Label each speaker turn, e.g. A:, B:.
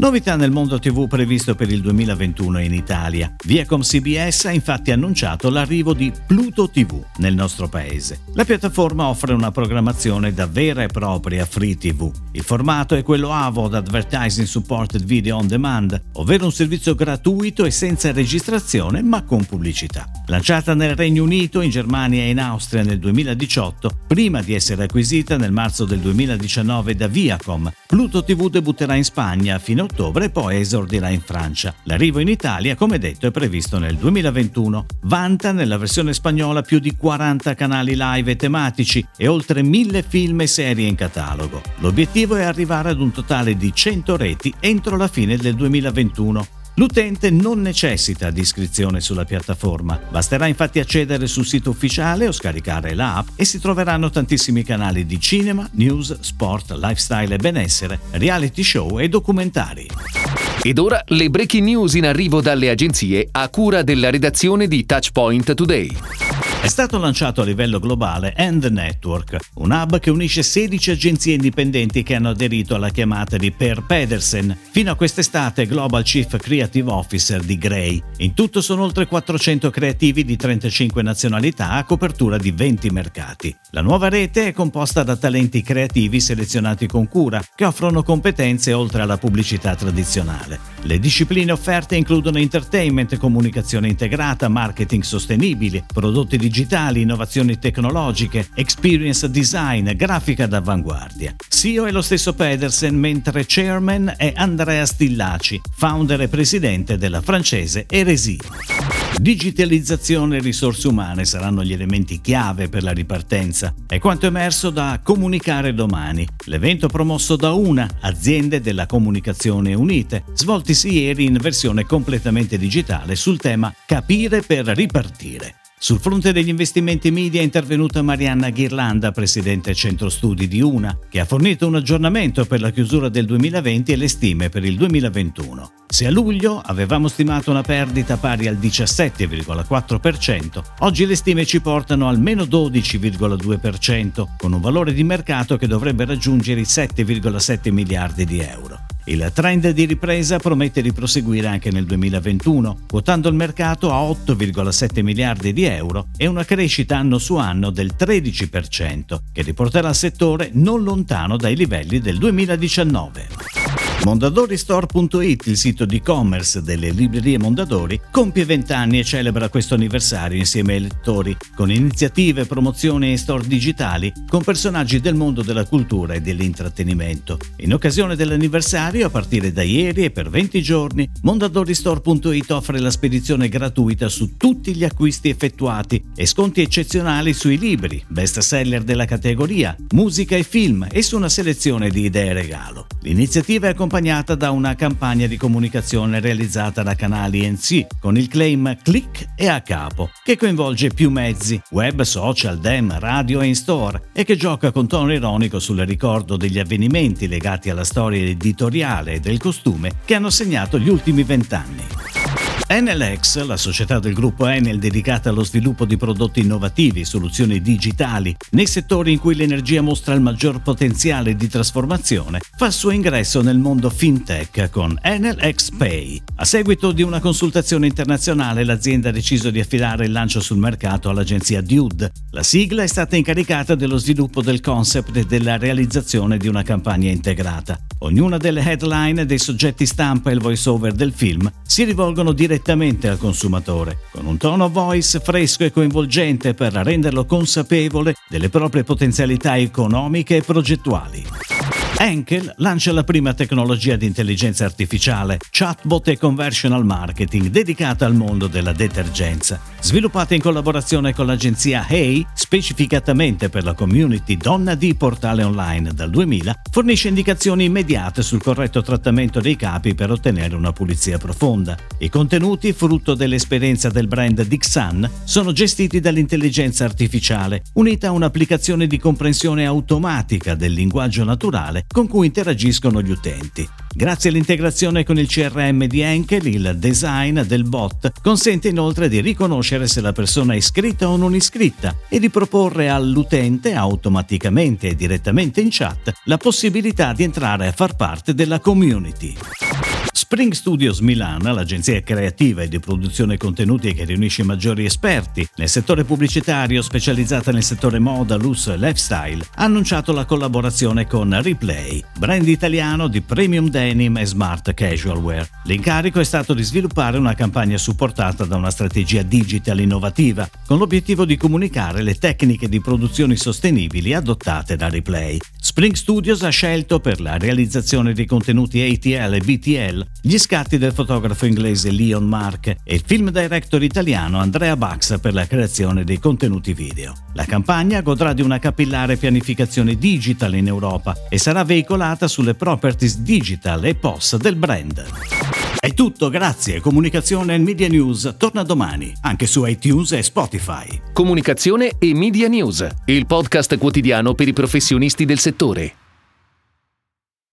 A: Novità nel mondo TV previsto per il 2021 in Italia. Viacom CBS ha infatti annunciato l'arrivo di Pluto TV nel nostro paese. La piattaforma offre una programmazione da vera e propria free TV. Il formato è quello AVOD Advertising Supported Video on Demand, ovvero un servizio gratuito e senza registrazione ma con pubblicità. Lanciata nel Regno Unito, in Germania e in Austria nel 2018, prima di essere acquisita nel marzo del 2019 da Viacom, Pluto TV debutterà in Spagna fino a ottobre e poi esordirà in Francia. L'arrivo in Italia, come detto, è previsto nel 2021. Vanta nella versione spagnola più di 40 canali live e tematici e oltre 1000 film e serie in catalogo. L'obiettivo è arrivare ad un totale di 100 reti entro la fine del 2021. L'utente non necessita di iscrizione sulla piattaforma, basterà infatti accedere sul sito ufficiale o scaricare l'app e si troveranno tantissimi canali di cinema, news, sport, lifestyle e benessere, reality show e documentari.
B: Ed ora le breaking news in arrivo dalle agenzie a cura della redazione di Touchpoint Today.
A: È stato lanciato a livello globale End Network, un hub che unisce 16 agenzie indipendenti che hanno aderito alla chiamata di Per Pedersen, fino a quest'estate Global Chief Creative Officer di Grey. In tutto sono oltre 400 creativi di 35 nazionalità a copertura di 20 mercati. La nuova rete è composta da talenti creativi selezionati con cura, che offrono competenze oltre alla pubblicità tradizionale. Le discipline offerte includono entertainment, comunicazione integrata, marketing sostenibile, prodotti di digitali, innovazioni tecnologiche, experience design, grafica d'avanguardia. CEO è lo stesso Pedersen, mentre chairman è Andrea Stillaci, founder e presidente della francese Eresi. Digitalizzazione e risorse umane saranno gli elementi chiave per la ripartenza. È quanto emerso da Comunicare Domani, l'evento promosso da una aziende della comunicazione unite, svoltisi ieri in versione completamente digitale sul tema Capire per ripartire. Sul fronte degli investimenti media è intervenuta Marianna Ghirlanda, presidente centro studi di UNA, che ha fornito un aggiornamento per la chiusura del 2020 e le stime per il 2021. Se a luglio avevamo stimato una perdita pari al 17,4%, oggi le stime ci portano al meno 12,2%, con un valore di mercato che dovrebbe raggiungere i 7,7 miliardi di euro. Il trend di ripresa promette di proseguire anche nel 2021, quotando il mercato a 8,7 miliardi di euro e una crescita anno su anno del 13%, che riporterà il settore non lontano dai livelli del 2019. Mondadoristore.it, il sito di e-commerce delle librerie Mondadori, compie 20 anni e celebra questo anniversario insieme ai lettori, con iniziative, promozioni e store digitali con personaggi del mondo della cultura e dell'intrattenimento. In occasione dell'anniversario, a partire da ieri e per 20 giorni, Mondadoristore.it offre la spedizione gratuita su tutti gli acquisti effettuati e sconti eccezionali sui libri, best seller della categoria, musica e film e su una selezione di idee regalo. L'iniziativa è accompagnata da una campagna di comunicazione realizzata da canali NC con il claim Click e a capo, che coinvolge più mezzi, web, social, dem, radio e in store, e che gioca con tono ironico sul ricordo degli avvenimenti legati alla storia editoriale e del costume che hanno segnato gli ultimi vent'anni. NLX, la società del gruppo Enel dedicata allo sviluppo di prodotti innovativi soluzioni digitali nei settori in cui l'energia mostra il maggior potenziale di trasformazione, fa il suo ingresso nel mondo fintech con NLX Pay. A seguito di una consultazione internazionale, l'azienda ha deciso di affidare il lancio sul mercato all'agenzia Dude. La sigla è stata incaricata dello sviluppo del concept e della realizzazione di una campagna integrata. Ognuna delle headline dei soggetti stampa e il voiceover del film si rivolgono direttamente al consumatore, con un tono voice fresco e coinvolgente per renderlo consapevole delle proprie potenzialità economiche e progettuali. Enkel lancia la prima tecnologia di intelligenza artificiale, chatbot e conversional marketing dedicata al mondo della detergenza. Sviluppata in collaborazione con l'agenzia Hey, specificatamente per la community Donna di portale online dal 2000, fornisce indicazioni immediate sul corretto trattamento dei capi per ottenere una pulizia profonda. I contenuti, frutto dell'esperienza del brand Dixan, sono gestiti dall'intelligenza artificiale, unita a un'applicazione di comprensione automatica del linguaggio naturale con cui interagiscono gli utenti. Grazie all'integrazione con il CRM di Enkel, il design del bot consente inoltre di riconoscere se la persona è iscritta o non iscritta e di proporre all'utente automaticamente e direttamente in chat la possibilità di entrare a far parte della community. Spring Studios Milan, l'agenzia creativa e di produzione contenuti che riunisce i maggiori esperti nel settore pubblicitario specializzata nel settore moda, lusso e lifestyle, ha annunciato la collaborazione con Replay, brand italiano di premium denim e smart casual wear. L'incarico è stato di sviluppare una campagna supportata da una strategia digital innovativa, con l'obiettivo di comunicare le tecniche di produzioni sostenibili adottate da Replay. Spring Studios ha scelto per la realizzazione di contenuti ATL e BTL gli scatti del fotografo inglese Leon Mark e il film director italiano Andrea Bax per la creazione dei contenuti video. La campagna godrà di una capillare pianificazione digital in Europa e sarà veicolata sulle properties digital e POS del brand. È tutto, grazie. Comunicazione e Media News torna domani, anche su iTunes e Spotify.
B: Comunicazione e Media News, il podcast quotidiano per i professionisti del settore.